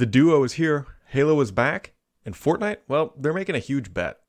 The duo is here, Halo is back, and Fortnite, well, they're making a huge bet.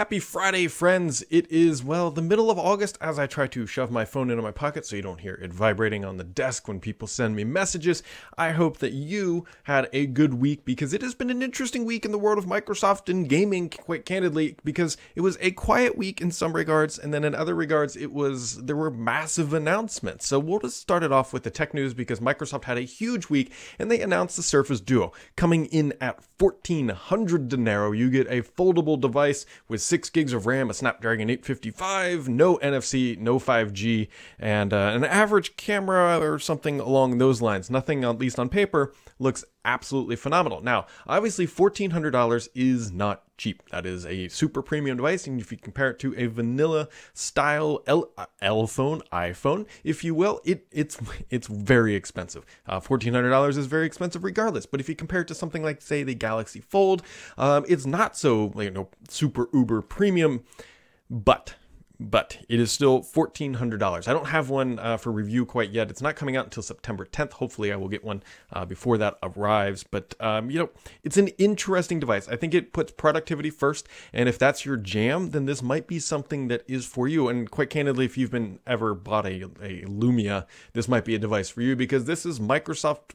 Happy Friday, friends! It is, well, the middle of August as I try to shove my phone into my pocket so you don't hear it vibrating on the desk when people send me messages. I hope that you had a good week because it has been an interesting week in the world of Microsoft and gaming, quite candidly, because it was a quiet week in some regards, and then in other regards, it was, there were massive announcements. So we'll just start it off with the tech news because Microsoft had a huge week and they announced the Surface Duo coming in at 1400 dinero. You get a foldable device with 6 gigs of RAM, a Snapdragon 855, no NFC, no 5G, and uh, an average camera or something along those lines. Nothing, at least on paper, looks absolutely phenomenal. Now, obviously, $1,400 is not cheap. That is a super premium device, and if you compare it to a vanilla style L, uh, L phone, iPhone, if you will, it it's it's very expensive. Uh, $1,400 is very expensive regardless. But if you compare it to something like, say, the Galaxy Fold, um, it's not so you know super uber premium, but but it is still $1,400. I don't have one uh, for review quite yet. It's not coming out until September 10th. Hopefully, I will get one uh, before that arrives. But, um, you know, it's an interesting device. I think it puts productivity first. And if that's your jam, then this might be something that is for you. And quite candidly, if you've been ever bought a, a Lumia, this might be a device for you because this is Microsoft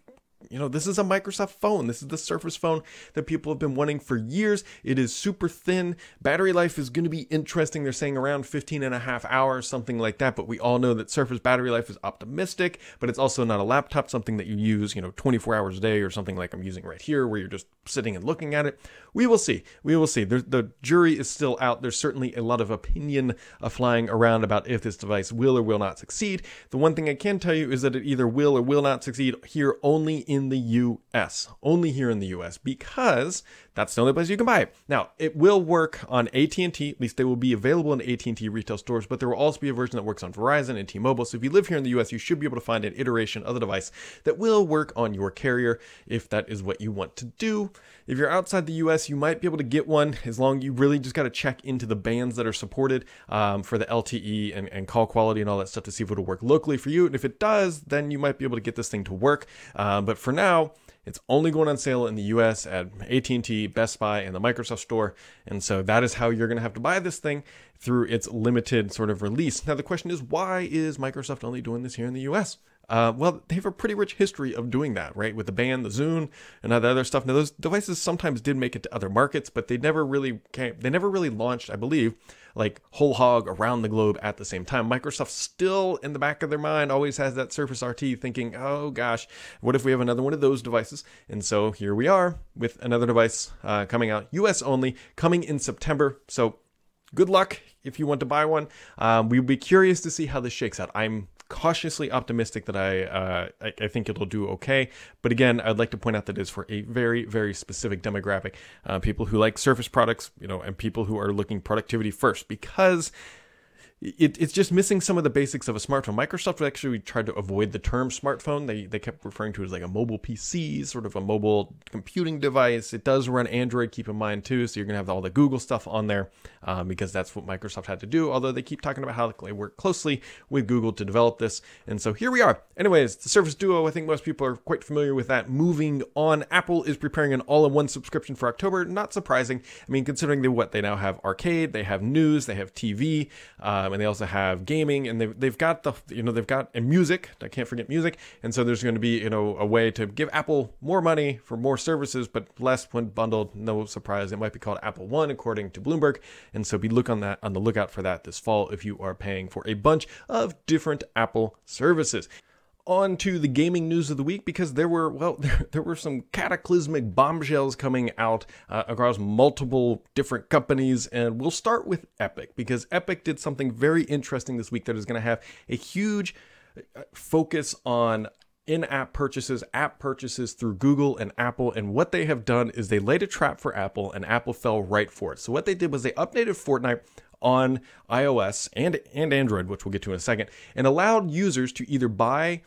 you know, this is a Microsoft phone. This is the Surface phone that people have been wanting for years. It is super thin. Battery life is going to be interesting. They're saying around 15 and a half hours, something like that. But we all know that Surface battery life is optimistic, but it's also not a laptop, something that you use, you know, 24 hours a day or something like I'm using right here, where you're just sitting and looking at it. We will see. We will see. There's, the jury is still out. There's certainly a lot of opinion uh, flying around about if this device will or will not succeed. The one thing I can tell you is that it either will or will not succeed here only in the US, only here in the US, because that's the only place you can buy it. Now, it will work on AT&T, at least they will be available in AT&T retail stores, but there will also be a version that works on Verizon and T-Mobile. So if you live here in the US, you should be able to find an iteration of the device that will work on your carrier if that is what you want to do. If you're outside the US, you might be able to get one as long you really just got to check into the bands that are supported um, for the LTE and, and, call quality and all that stuff to see if it'll work locally for you. And if it does, then you might be able to get this thing to work. Uh, but for now, it's only going on sale in the US at AT&T, Best Buy, and the Microsoft Store. And so that is how you're going to have to buy this thing through its limited sort of release. Now the question is why is Microsoft only doing this here in the US? Uh, well, they have a pretty rich history of doing that, right? With the band, the Zune, and all the other stuff. Now, those devices sometimes did make it to other markets, but they never really came. They never really launched, I believe, like whole hog around the globe at the same time. Microsoft still, in the back of their mind, always has that Surface RT, thinking, "Oh gosh, what if we have another one of those devices?" And so here we are with another device uh, coming out, U.S. only, coming in September. So good luck if you want to buy one. Um, we'll be curious to see how this shakes out. I'm cautiously optimistic that I, uh, I, I think it'll do okay. But again, I'd like to point out that it's for a very very specific demographic, uh, people who like Surface products, you know, and people who are looking productivity first because it, it's just missing some of the basics of a smartphone. Microsoft actually tried to avoid the term smartphone. They, they kept referring to it as like a mobile PC, sort of a mobile computing device. It does run Android, keep in mind too. So you're going to have all the Google stuff on there um, because that's what Microsoft had to do. Although they keep talking about how they work closely with Google to develop this. And so here we are. Anyways, the Surface Duo, I think most people are quite familiar with that. Moving on, Apple is preparing an all in one subscription for October. Not surprising. I mean, considering they, what they now have arcade, they have news, they have TV. Um, and they also have gaming, and they've they've got the you know they've got and music. I can't forget music, and so there's going to be you know a way to give Apple more money for more services, but less when bundled. No surprise, it might be called Apple One according to Bloomberg, and so be look on that on the lookout for that this fall if you are paying for a bunch of different Apple services on to the gaming news of the week because there were well there, there were some cataclysmic bombshells coming out uh, across multiple different companies and we'll start with epic because epic did something very interesting this week that is going to have a huge uh, focus on in-app purchases, app purchases through Google and Apple. And what they have done is they laid a trap for Apple, and Apple fell right for it. So what they did was they updated Fortnite on iOS and and Android, which we'll get to in a second, and allowed users to either buy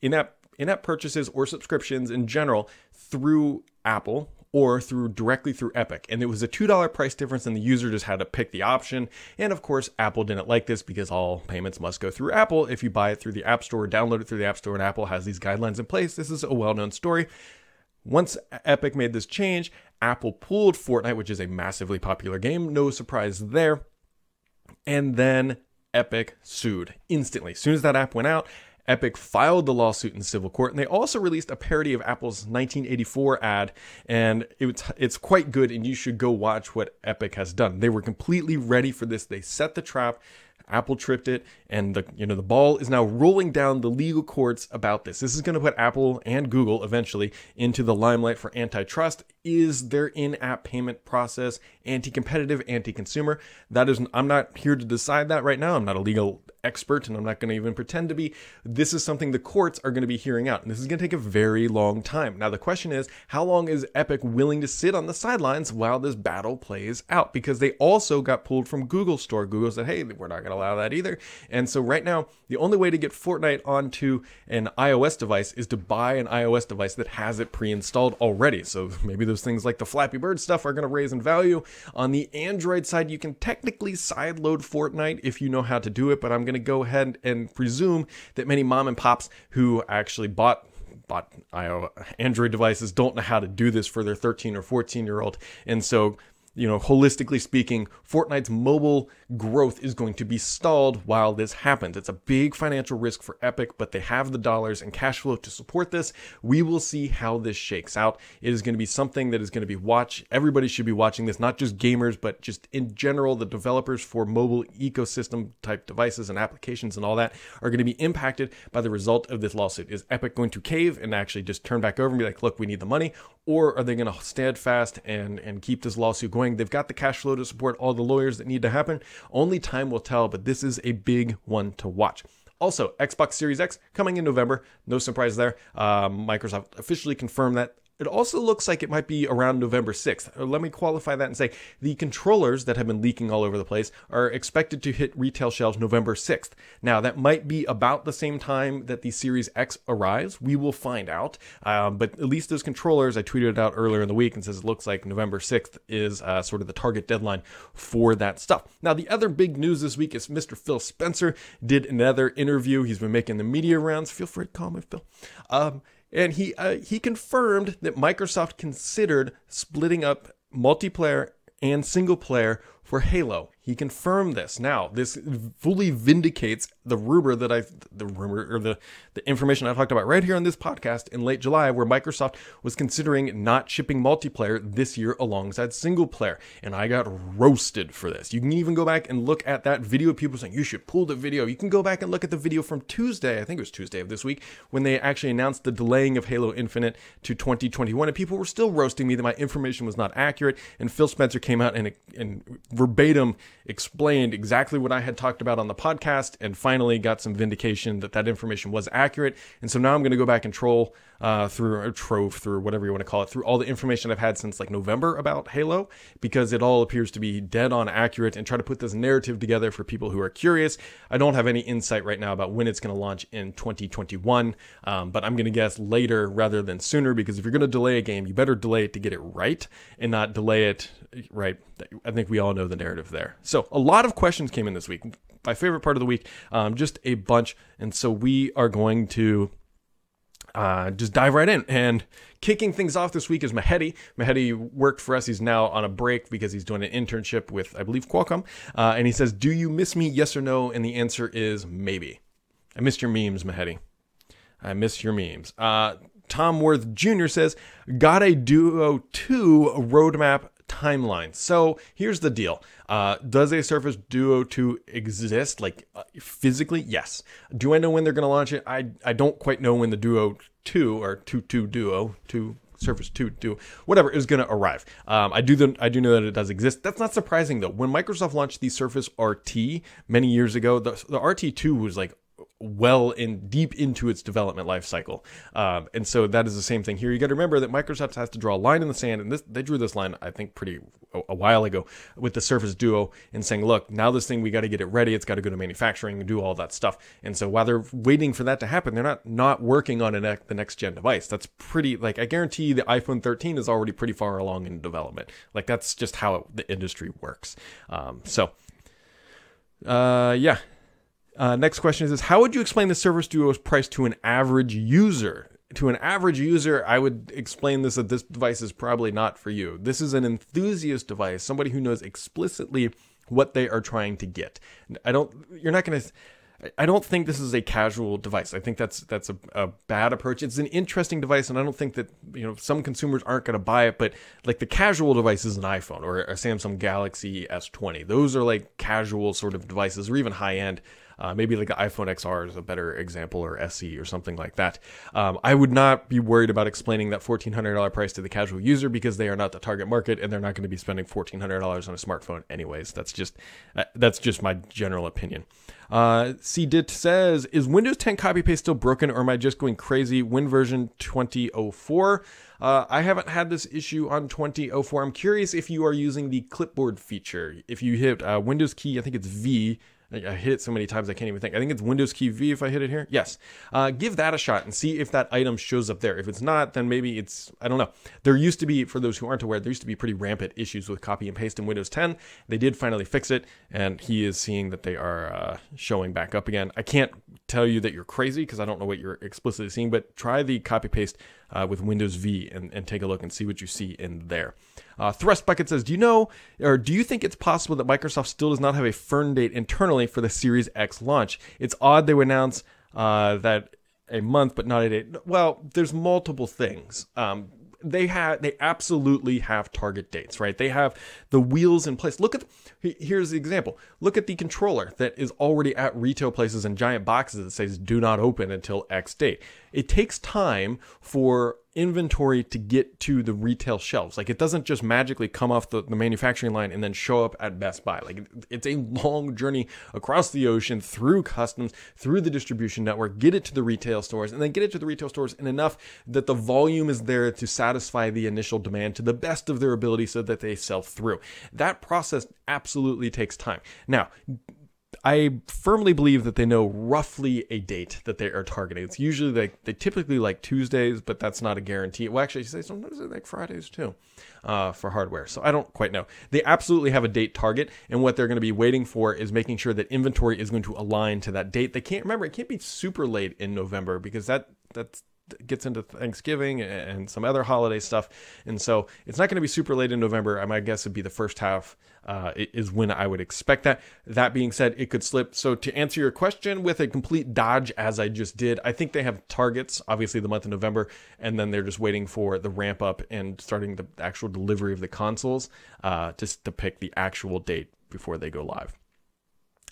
in-app in-app purchases or subscriptions in general through Apple or through directly through Epic. And it was a $2 price difference and the user just had to pick the option. And of course, Apple didn't like this because all payments must go through Apple. If you buy it through the App Store, download it through the App Store and Apple has these guidelines in place. This is a well-known story. Once Epic made this change, Apple pulled Fortnite, which is a massively popular game. No surprise there. And then Epic sued instantly. As soon as that app went out, Epic filed the lawsuit in civil court, and they also released a parody of Apple's 1984 ad, and it's it's quite good, and you should go watch what Epic has done. They were completely ready for this. They set the trap. Apple tripped it, and the you know the ball is now rolling down the legal courts about this. This is going to put Apple and Google eventually into the limelight for antitrust. Is their in-app payment process anti-competitive, anti-consumer? That is, I'm not here to decide that right now. I'm not a legal expert and I'm not going to even pretend to be. This is something the courts are going to be hearing out, and this is going to take a very long time. Now, the question is, how long is Epic willing to sit on the sidelines while this battle plays out? Because they also got pulled from Google Store. Google said, hey, we're not going to allow that either. And so, right now, the only way to get Fortnite onto an iOS device is to buy an iOS device that has it pre installed already. So, maybe those things like the Flappy Bird stuff are going to raise in value. On the Android side, you can technically sideload Fortnite if you know how to do it, but I'm going to go ahead and presume that many mom and pops who actually bought bought uh, Android devices don't know how to do this for their 13 or 14 year old. And so you know, holistically speaking, Fortnite's mobile growth is going to be stalled while this happens. It's a big financial risk for Epic, but they have the dollars and cash flow to support this. We will see how this shakes out. It is going to be something that is going to be watched. Everybody should be watching this, not just gamers, but just in general, the developers for mobile ecosystem type devices and applications and all that are going to be impacted by the result of this lawsuit. Is Epic going to cave and actually just turn back over and be like, look, we need the money? Or are they going to stand fast and, and keep this lawsuit going. They've got the cash flow to support all the lawyers that need to happen. Only time will tell, but this is a big one to watch. Also, Xbox Series X coming in November. No surprise there. Um, Microsoft officially confirmed that it also looks like it might be around November 6th. Uh, let me qualify that and say the controllers that have been leaking all over the place are expected to hit retail shelves November 6th. Now, that might be about the same time that the Series X arrives. We will find out. Um, but at least those controllers, I tweeted out earlier in the week and says it looks like November 6th is uh, sort of the target deadline for that stuff. Now, the other big news this week is Mr. Phil Spencer did another interview. He's been making the media rounds. Feel free to call me Phil. Um, and he uh, he confirmed that Microsoft considered splitting up multiplayer and single player for Halo. He confirmed this. Now, this fully vindicates the rumor that I, the rumor or the, the information I talked about right here on this podcast in late July, where Microsoft was considering not shipping multiplayer this year alongside single player. And I got roasted for this. You can even go back and look at that video. People saying you should pull the video. You can go back and look at the video from Tuesday. I think it was Tuesday of this week when they actually announced the delaying of Halo Infinite to 2021. And people were still roasting me that my information was not accurate. And Phil Spencer came out and, and verbatim explained exactly what I had talked about on the podcast and finally got some vindication that that information was accurate. And so now I'm going to go back and troll uh, through or trove through whatever you want to call it through all the information I've had since like November about Halo because it all appears to be dead on accurate and try to put this narrative together for people who are curious. I don't have any insight right now about when it's going to launch in 2021, um, but I'm going to guess later rather than sooner because if you're going to delay a game, you better delay it to get it right and not delay it right. I think we all know the narrative there. A lot of questions came in this week. My favorite part of the week, um, just a bunch, and so we are going to uh, just dive right in. And kicking things off this week is Mehedi. Mehedi worked for us. He's now on a break because he's doing an internship with, I believe, Qualcomm. Uh, and he says, Do you miss me? Yes or no? And the answer is maybe. I missed your memes, Mehedi. I miss your memes. Uh, Tom Worth Jr. says, Got a Duo 2 roadmap timeline. So here's the deal. Uh, does a Surface Duo 2 exist, like uh, physically? Yes. Do I know when they're going to launch it? I, I don't quite know when the Duo 2 or 2 2 Duo 2 Surface 2 Duo, whatever is going to arrive. Um, I do the, I do know that it does exist. That's not surprising though. When Microsoft launched the Surface RT many years ago, the, the RT2 was like well in deep into its development life cycle. Um, and so that is the same thing here. You got to remember that Microsoft has to draw a line in the sand, and this they drew this line I think pretty a, a while ago with the Surface Duo and saying, look, now this thing we got to get it ready. It's got to go to manufacturing and do all that stuff. And so while they're waiting for that to happen, they're not not working on the next gen device. That's pretty like I guarantee the iPhone 13 is already pretty far along in development. Like that's just how it, the industry works. Um, so. Uh, yeah, uh, next question is, is How would you explain the Surface Duo's price to an average user? To an average user, I would explain this that this device is probably not for you. This is an enthusiast device, somebody who knows explicitly what they are trying to get. I don't, you're not going to, I don't think this is a casual device. I think that's that's a, a, bad approach. It's an interesting device, and I don't think that you know some consumers aren't going to buy it. But like the casual device is an iPhone or a Samsung Galaxy S20. Those are like casual sort of devices, or even high end. Uh, maybe like the iPhone XR is a better example, or SE, or something like that. Um, I would not be worried about explaining that $1,400 price to the casual user because they are not the target market, and they're not going to be spending $1,400 on a smartphone anyways. That's just uh, that's just my general opinion. Uh, CDIT says, is Windows 10 copy paste still broken, or am I just going crazy? Win version 2004. Uh, I haven't had this issue on 2004. I'm curious if you are using the clipboard feature. If you hit uh, Windows key, I think it's V, I hit it so many times I can't even think. I think it's Windows key V if I hit it here. Yes. Uh, give that a shot and see if that item shows up there. If it's not, then maybe it's, I don't know. There used to be, for those who aren't aware, there used to be pretty rampant issues with copy and paste in Windows 10. They did finally fix it, and he is seeing that they are uh, showing back up again. I can't tell you that you're crazy because I don't know what you're explicitly seeing, but try the copy paste uh, with Windows V and, and take a look and see what you see in there. Uh, Thrust Bucket says, Do you know or do you think it's possible that Microsoft still does not have a firm date internally for the Series X launch? It's odd they would announce uh, that a month but not a date. Well, there's multiple things. Um, they have they absolutely have target dates, right? They have the wheels in place. Look at here's the example. Look at the controller that is already at retail places and giant boxes that says do not open until X date. It takes time for inventory to get to the retail shelves. Like it doesn't just magically come off the, the manufacturing line and then show up at Best Buy. Like it's a long journey across the ocean through customs, through the distribution network, get it to the retail stores, and then get it to the retail stores in enough that the volume is there to satisfy the initial demand to the best of their ability so that they sell through. That process absolutely takes time. Now, I firmly believe that they know roughly a date that they are targeting. It's usually like they typically like Tuesdays, but that's not a guarantee. Well, actually, sometimes they like Fridays too uh, for hardware. So I don't quite know. They absolutely have a date target, and what they're going to be waiting for is making sure that inventory is going to align to that date. They can't remember; it can't be super late in November because that that's gets into Thanksgiving and some other holiday stuff. And so it's not going to be super late in November. My guess it'd be the first half uh, is when I would expect that. That being said, it could slip. So to answer your question with a complete dodge, as I just did, I think they have targets, obviously the month of November, and then they're just waiting for the ramp up and starting the actual delivery of the consoles uh, just to pick the actual date before they go live.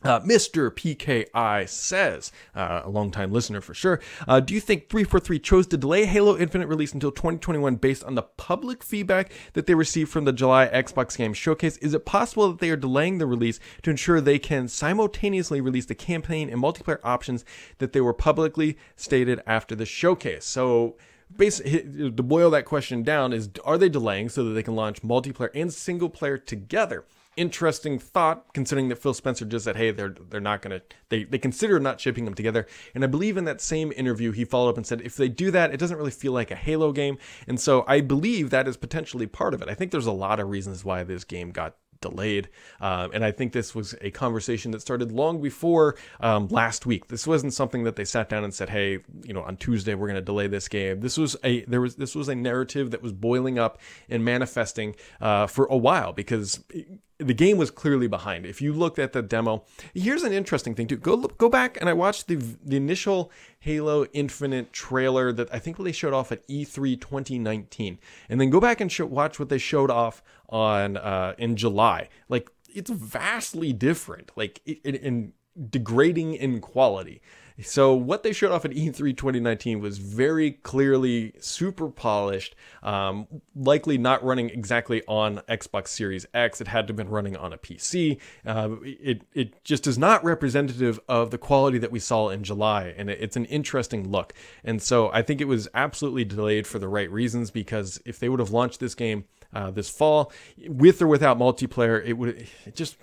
Uh, Mr. PKI says, uh, a longtime listener for sure, uh, do you think 343 chose to delay Halo Infinite release until 2021 based on the public feedback that they received from the July Xbox Game Showcase? Is it possible that they are delaying the release to ensure they can simultaneously release the campaign and multiplayer options that they were publicly stated after the showcase? So, basically, to boil that question down, is are they delaying so that they can launch multiplayer and single player together? Interesting thought considering that Phil Spencer just said, hey, they're they're not gonna they they consider not shipping them together. And I believe in that same interview he followed up and said, if they do that, it doesn't really feel like a Halo game. And so I believe that is potentially part of it. I think there's a lot of reasons why this game got delayed. Um, and I think this was a conversation that started long before um, last week. This wasn't something that they sat down and said, "Hey, you know, on Tuesday we're going to delay this game." This was a there was this was a narrative that was boiling up and manifesting uh, for a while because the game was clearly behind. If you looked at the demo, here's an interesting thing too. Go go back and I watched the the initial Halo Infinite trailer that I think they showed off at E3 2019, and then go back and show, watch what they showed off on uh, in July. Like it's vastly different. Like in, in degrading in quality. So what they showed off at E3 2019 was very clearly super polished, um, likely not running exactly on Xbox Series X. It had to have been running on a PC. Uh, it it just is not representative of the quality that we saw in July, and it's an interesting look. And so I think it was absolutely delayed for the right reasons because if they would have launched this game uh, this fall with or without multiplayer, it would it just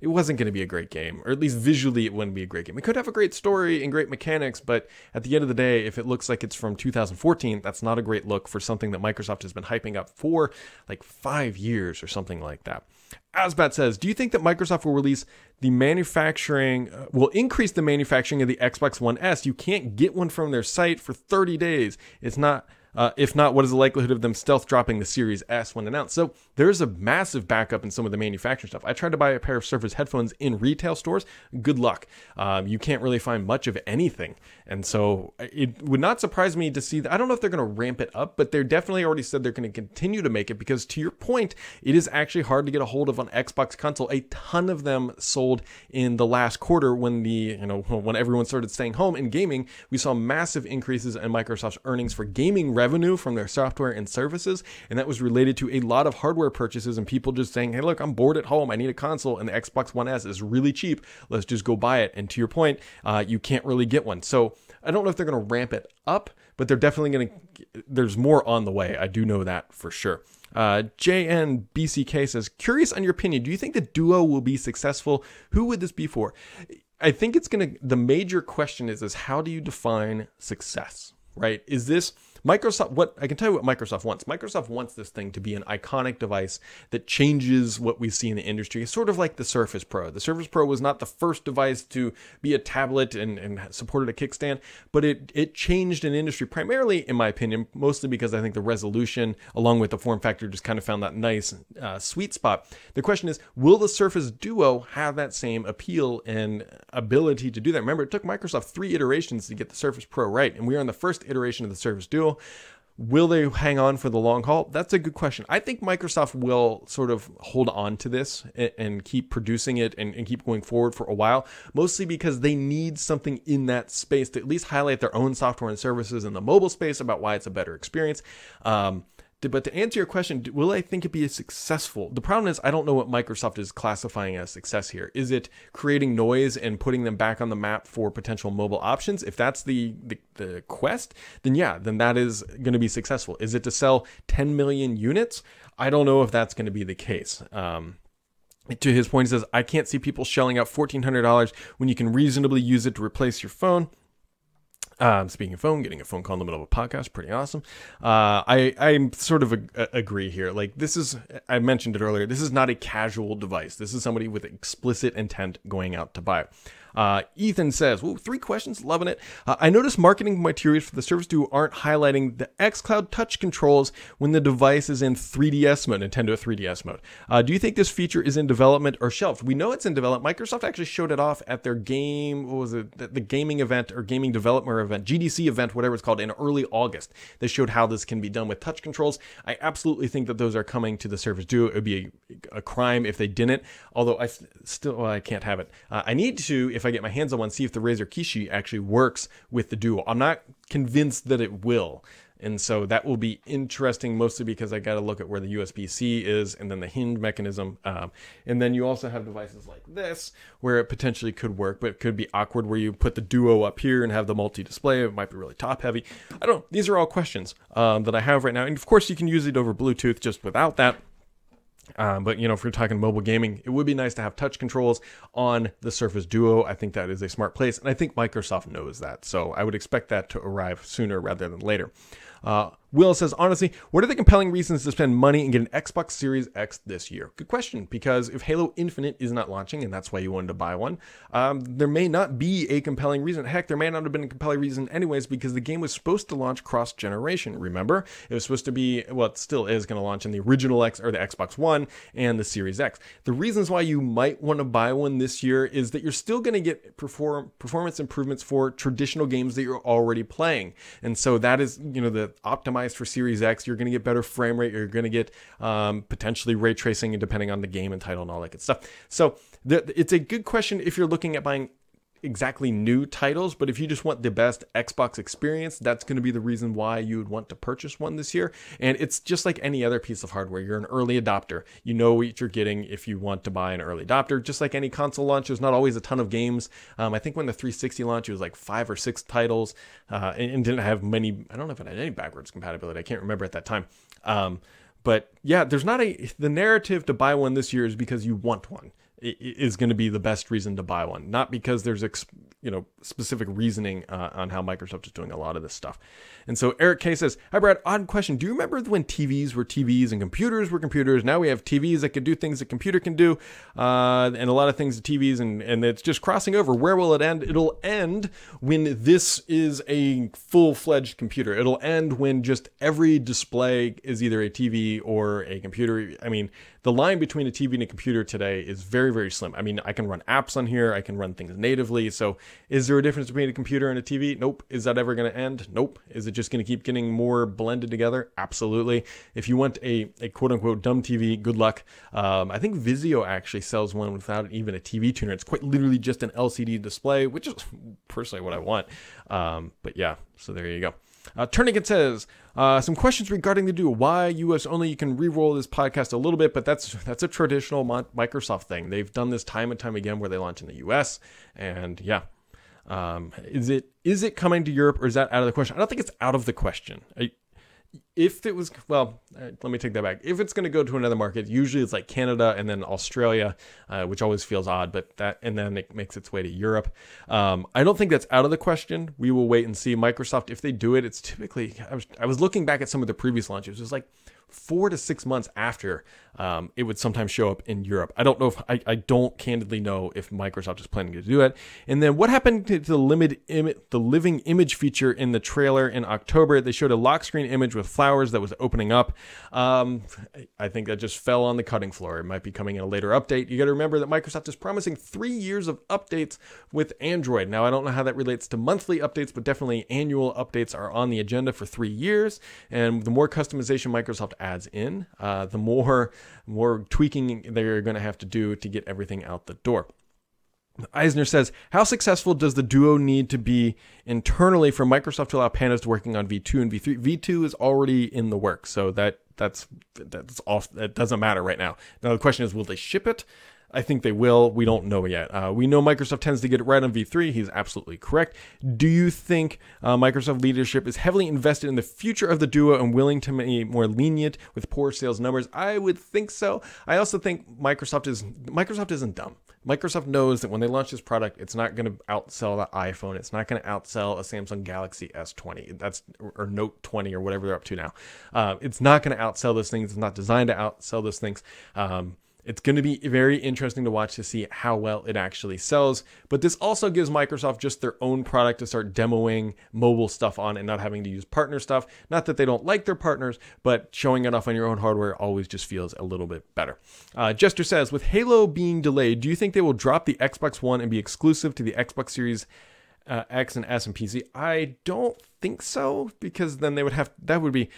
it wasn't going to be a great game, or at least visually, it wouldn't be a great game. It could have a great story and great mechanics, but at the end of the day, if it looks like it's from 2014, that's not a great look for something that Microsoft has been hyping up for like five years or something like that. Asbat says, Do you think that Microsoft will release the manufacturing, uh, will increase the manufacturing of the Xbox One S? You can't get one from their site for 30 days. It's not uh, if not, what is the likelihood of them stealth dropping the Series S when announced? So there's a massive backup in some of the manufacturing stuff. I tried to buy a pair of Surface headphones in retail stores. Good luck. Um, you can't really find much of anything. And so it would not surprise me to see that. I don't know if they're going to ramp it up, but they're definitely already said they're going to continue to make it because, to your point, it is actually hard to get a hold of on Xbox console. A ton of them sold in the last quarter when the, you know, when everyone started staying home in gaming. We saw massive increases in Microsoft's earnings for gaming revenue revenue from their software and services. And that was related to a lot of hardware purchases and people just saying, hey, look, I'm bored at home. I need a console. And the Xbox One S is really cheap. Let's just go buy it. And to your point, uh, you can't really get one. So I don't know if they're going to ramp it up, but they're definitely going to, there's more on the way. I do know that for sure. Uh, JNBCK says, curious on your opinion. Do you think the duo will be successful? Who would this be for? I think it's going to, the major question is, is how do you define success, right? Is this, Microsoft, what I can tell you what Microsoft wants. Microsoft wants this thing to be an iconic device that changes what we see in the industry. It's sort of like the Surface Pro. The Surface Pro was not the first device to be a tablet and, and supported a kickstand, but it, it changed an industry primarily, in my opinion, mostly because I think the resolution, along with the form factor, just kind of found that nice uh, sweet spot. The question is, will the Surface Duo have that same appeal and ability to do that? Remember, it took Microsoft three iterations to get the Surface Pro right, and we are on the first iteration of the Surface Duo. Will they hang on for the long haul? That's a good question. I think Microsoft will sort of hold on to this and, and keep producing it and, and, keep going forward for a while, mostly because they need something in that space to at least highlight their own software and services in the mobile space about why it's a better experience. Um, but to answer your question, will I think it be successful? The problem is I don't know what Microsoft is classifying as success here. Is it creating noise and putting them back on the map for potential mobile options? If that's the the, the quest, then yeah, then that is going to be successful. Is it to sell 10 million units? I don't know if that's going to be the case. Um, to his point, he says, I can't see people shelling out $1,400 when you can reasonably use it to replace your phone. Um, speaking of phone, getting a phone call in the middle of a podcast, pretty awesome. Uh, I I sort of a, agree here. Like this is, I mentioned it earlier. This is not a casual device. This is somebody with explicit intent going out to buy. Uh, Ethan says, well, three questions, loving it. Uh, I noticed marketing materials for the Surface Duo aren't highlighting the xCloud touch controls when the device is in 3DS mode, Nintendo 3DS mode. Uh, do you think this feature is in development or shelved? We know it's in development. Microsoft actually showed it off at their game, what was it, the, gaming event or gaming developer event, GDC event, whatever it's called, in early August. They showed how this can be done with touch controls. I absolutely think that those are coming to the Surface Duo. It would be a, a crime if they didn't, although I still, well, I can't have it. Uh, I need to, if I get my hands on one, see if the Razer Kishi actually works with the Duo. I'm not convinced that it will. And so that will be interesting, mostly because I got to look at where the USB C is and then the hinge mechanism. Um, and then you also have devices like this where it potentially could work, but it could be awkward where you put the Duo up here and have the multi display. It might be really top heavy. I don't know. These are all questions um, that I have right now. And of course, you can use it over Bluetooth just without that. Um, but you know, if we're talking mobile gaming, it would be nice to have touch controls on the Surface Duo. I think that is a smart place, and I think Microsoft knows that. So I would expect that to arrive sooner rather than later. Uh, Will says, honestly, what are the compelling reasons to spend money and get an Xbox Series X this year? Good question, because if Halo Infinite is not launching, and that's why you wanted to buy one, um, there may not be a compelling reason. Heck, there may not have been a compelling reason anyways, because the game was supposed to launch cross generation. Remember, it was supposed to be, well, it still is going to launch in the original X or the Xbox One and the Series X. The reasons why you might want to buy one this year is that you're still going to get perform performance improvements for traditional games that you're already playing, and so that is, you know, the optimized for Series X. You're going to get better frame rate. You're going to get um, potentially ray tracing, depending on the game and title and all that good stuff. So it's a good question if you're looking at buying exactly new titles, but if you just want the best Xbox experience, that's going to be the reason why you would want to purchase one this year. And it's just like any other piece of hardware. You're an early adopter. You know what you're getting if you want to buy an early adopter. Just like any console launch, there's not always a ton of games. Um, I think when the 360 launched, it was like five or six titles uh, and, and, didn't have many. I don't know if it had any backwards compatibility. I can't remember at that time. Um, but yeah, there's not a the narrative to buy one this year is because you want one is going to be the best reason to buy one, not because there's ex- you know specific reasoning uh, on how Microsoft is doing a lot of this stuff. And so Eric K says, "Hi Brad, odd question. Do you remember when TVs were TVs and computers were computers? Now we have TVs that can do things a computer can do, uh, and a lot of things that TVs, and and it's just crossing over. Where will it end? It'll end when this is a full fledged computer. It'll end when just every display is either a TV or a computer. I mean." The line between a TV and a computer today is very, very slim. I mean, I can run apps on here, I can run things natively. So, is there a difference between a computer and a TV? Nope. Is that ever going to end? Nope. Is it just going to keep getting more blended together? Absolutely. If you want a, a quote unquote dumb TV, good luck. Um, I think Vizio actually sells one without even a TV tuner. It's quite literally just an LCD display, which is personally what I want. Um, but yeah, so there you go. Uh, Tourniquet says uh, some questions regarding the Duo. Why US only? You can re-roll this podcast a little bit, but that's that's a traditional Microsoft thing. They've done this time and time again where they launch in the US, and yeah. Um, is it is it coming to Europe or is that out of the question? I don't think it's out of the question. I, if it was well uh, let me take that back. If it's going to go to another market usually it's like canada and then australia uh, which always feels odd but that and then it makes its way to europe. Um, i don't think that's out of the question. We will wait and see. Microsoft if they do it it's typically i was, I was looking back at some of the previous launches. It was like four to six months after um, it would sometimes show up in Europe. I don't know if I, I don't candidly know if Microsoft is planning to do it. And then what happened to the limit Im- the living image feature in the trailer in October? They showed a lock screen image with flowers that was opening up. Um, I think that just fell on the cutting floor. It might be coming in a later update. You got to remember that Microsoft is promising three years of updates with Android. Now I don't know how that relates to monthly updates, but definitely annual updates are on the agenda for three years. And the more customization Microsoft adds in, uh, the more more tweaking they're going to have to do to get everything out the door. Eisner says, How successful does the Duo need to be internally for Microsoft to allow Panos to working on V2 and V3? V2 is already in the works, so that that's that's off. That doesn't matter right now. Now the question is, will they ship it? I think they will. We don't know yet. Uh, we know Microsoft tends to get it right on V3. He's absolutely correct. Do you think uh, Microsoft leadership is heavily invested in the future of the Duo and willing to be more lenient with poor sales numbers? I would think so. I also think Microsoft is Microsoft isn't dumb. Microsoft knows that when they launch this product, it's not going to outsell the iPhone. It's not going to outsell a Samsung Galaxy S20. That's or Note 20 or whatever they're up to now. Uh, it's not going to outsell those things. It's not designed to outsell those things. Um, it's going to be very interesting to watch to see how well it actually sells. But this also gives Microsoft just their own product to start demoing mobile stuff on and not having to use partner stuff. Not that they don't like their partners, but showing it off on your own hardware always just feels a little bit better. Uh, Jester says, with Halo being delayed, do you think they will drop the Xbox One and be exclusive to the Xbox Series? Uh, X and S and PC. I don't think so because then they would have that would be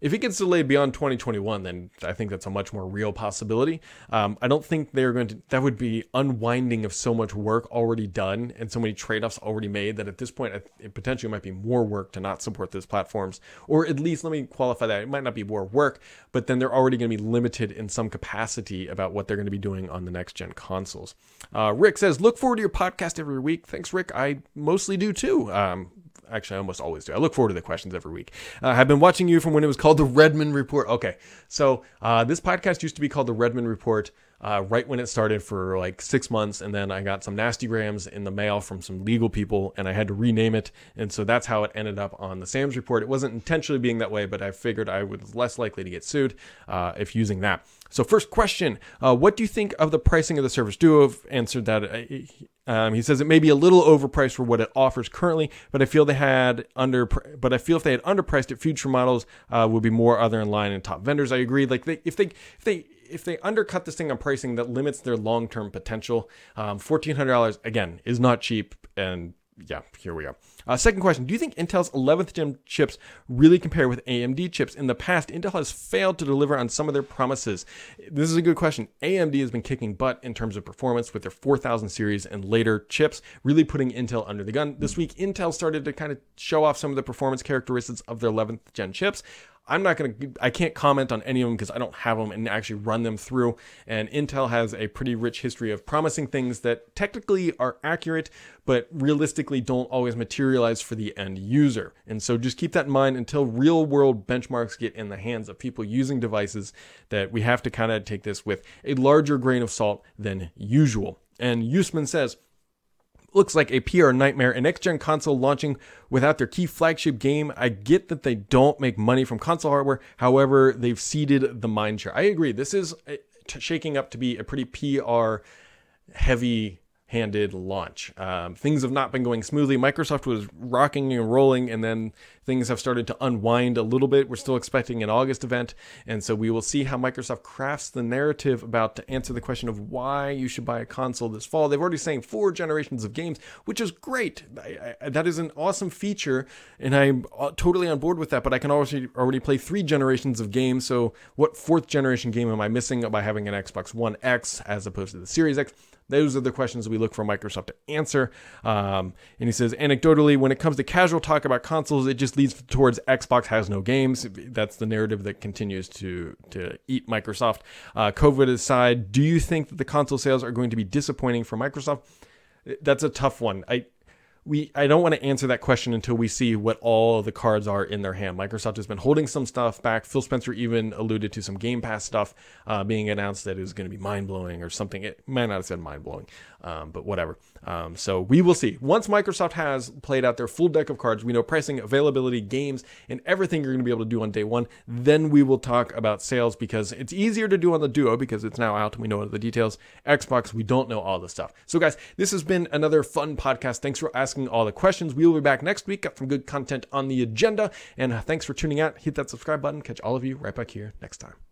if it gets delayed beyond 2021, then I think that's a much more real possibility. Um, I don't think they're going to, that would be unwinding of so much work already done and so many trade offs already made that at this point, it potentially might be more work to not support those platforms. Or at least, let me qualify that. It might not be more work, but then they're already going to be limited in some capacity about what they're going to be doing on the next gen consoles. Uh, Rick says, look forward to your podcast every week. Thanks, Rick. I mostly do too. Um, actually, I almost always do. I look forward to the questions every week. Uh, I've been watching you from when it was called the Redmond Report. Okay, so uh, this podcast used to be called the Redmond Report uh, right when it started for like six months, and then I got some nasty grams in the mail from some legal people, and I had to rename it, and so that's how it ended up on the Sam's Report. It wasn't intentionally being that way, but I figured I was less likely to get sued uh, if using that. So, first question uh, What do you think of the pricing of the Surface? Duo answered that. Uh, um, he says it may be a little overpriced for what it offers currently, but I feel they had under. But I feel if they had underpriced it, future models uh, would be more other in line and top vendors. I agree. Like they, if they if they if they undercut this thing on pricing that limits their long term potential, um, fourteen hundred dollars again is not cheap, and yeah, here we go. Uh, second question Do you think Intel's 11th gen chips really compare with AMD chips? In the past, Intel has failed to deliver on some of their promises. This is a good question. AMD has been kicking butt in terms of performance with their 4000 series and later chips, really putting Intel under the gun. This week, Intel started to kind of show off some of the performance characteristics of their 11th gen chips. I'm not going to, I can't comment on any of them because I don't have them and actually run them through. And Intel has a pretty rich history of promising things that technically are accurate, but realistically don't always materialize for the end user. And so just keep that in mind until real world benchmarks get in the hands of people using devices that we have to kind of take this with a larger grain of salt than usual. And Usman says, looks like a PR nightmare. An next gen console launching without their key flagship game. I get that they don't make money from console hardware. However, they've seeded the mind share. I agree. This is uh, shaking up to be a pretty PR heavy handed launch. Um, things have not been going smoothly. Microsoft was rocking and rolling, and then things have started to unwind a little bit. We're still expecting an August event, and so we will see how Microsoft crafts the narrative about to answer the question of why you should buy a console this fall. They've already saying four generations of games, which is great. I, I, that is an awesome feature, and I'm uh, totally on board with that. But I can already already play three generations of games. So what fourth generation game am I missing by having an Xbox One X as opposed to the Series X? Those are the questions we look for Microsoft to answer. Um, and he says, anecdotally, when it comes to casual talk about consoles, it just leads towards Xbox has no games. That's the narrative that continues to to eat Microsoft. Uh, COVID aside, do you think that the console sales are going to be disappointing for Microsoft? That's a tough one. I we I don't want to answer that question until we see what all of the cards are in their hand. Microsoft has been holding some stuff back. Phil Spencer even alluded to some Game Pass stuff uh, being announced that is going to be mind blowing or something. It might not have said mind blowing, um, but whatever. Um, so we will see. Once Microsoft has played out their full deck of cards, we know pricing, availability, games, and everything you're going to be able to do on day one. Then we will talk about sales because it's easier to do on the Duo because it's now out and we know the details. Xbox, we don't know all the stuff. So guys, this has been another fun podcast. Thanks for asking all the questions. We will be back next week. Got some good content on the agenda. And thanks for tuning out. Hit that subscribe button. Catch all of you right back here next time.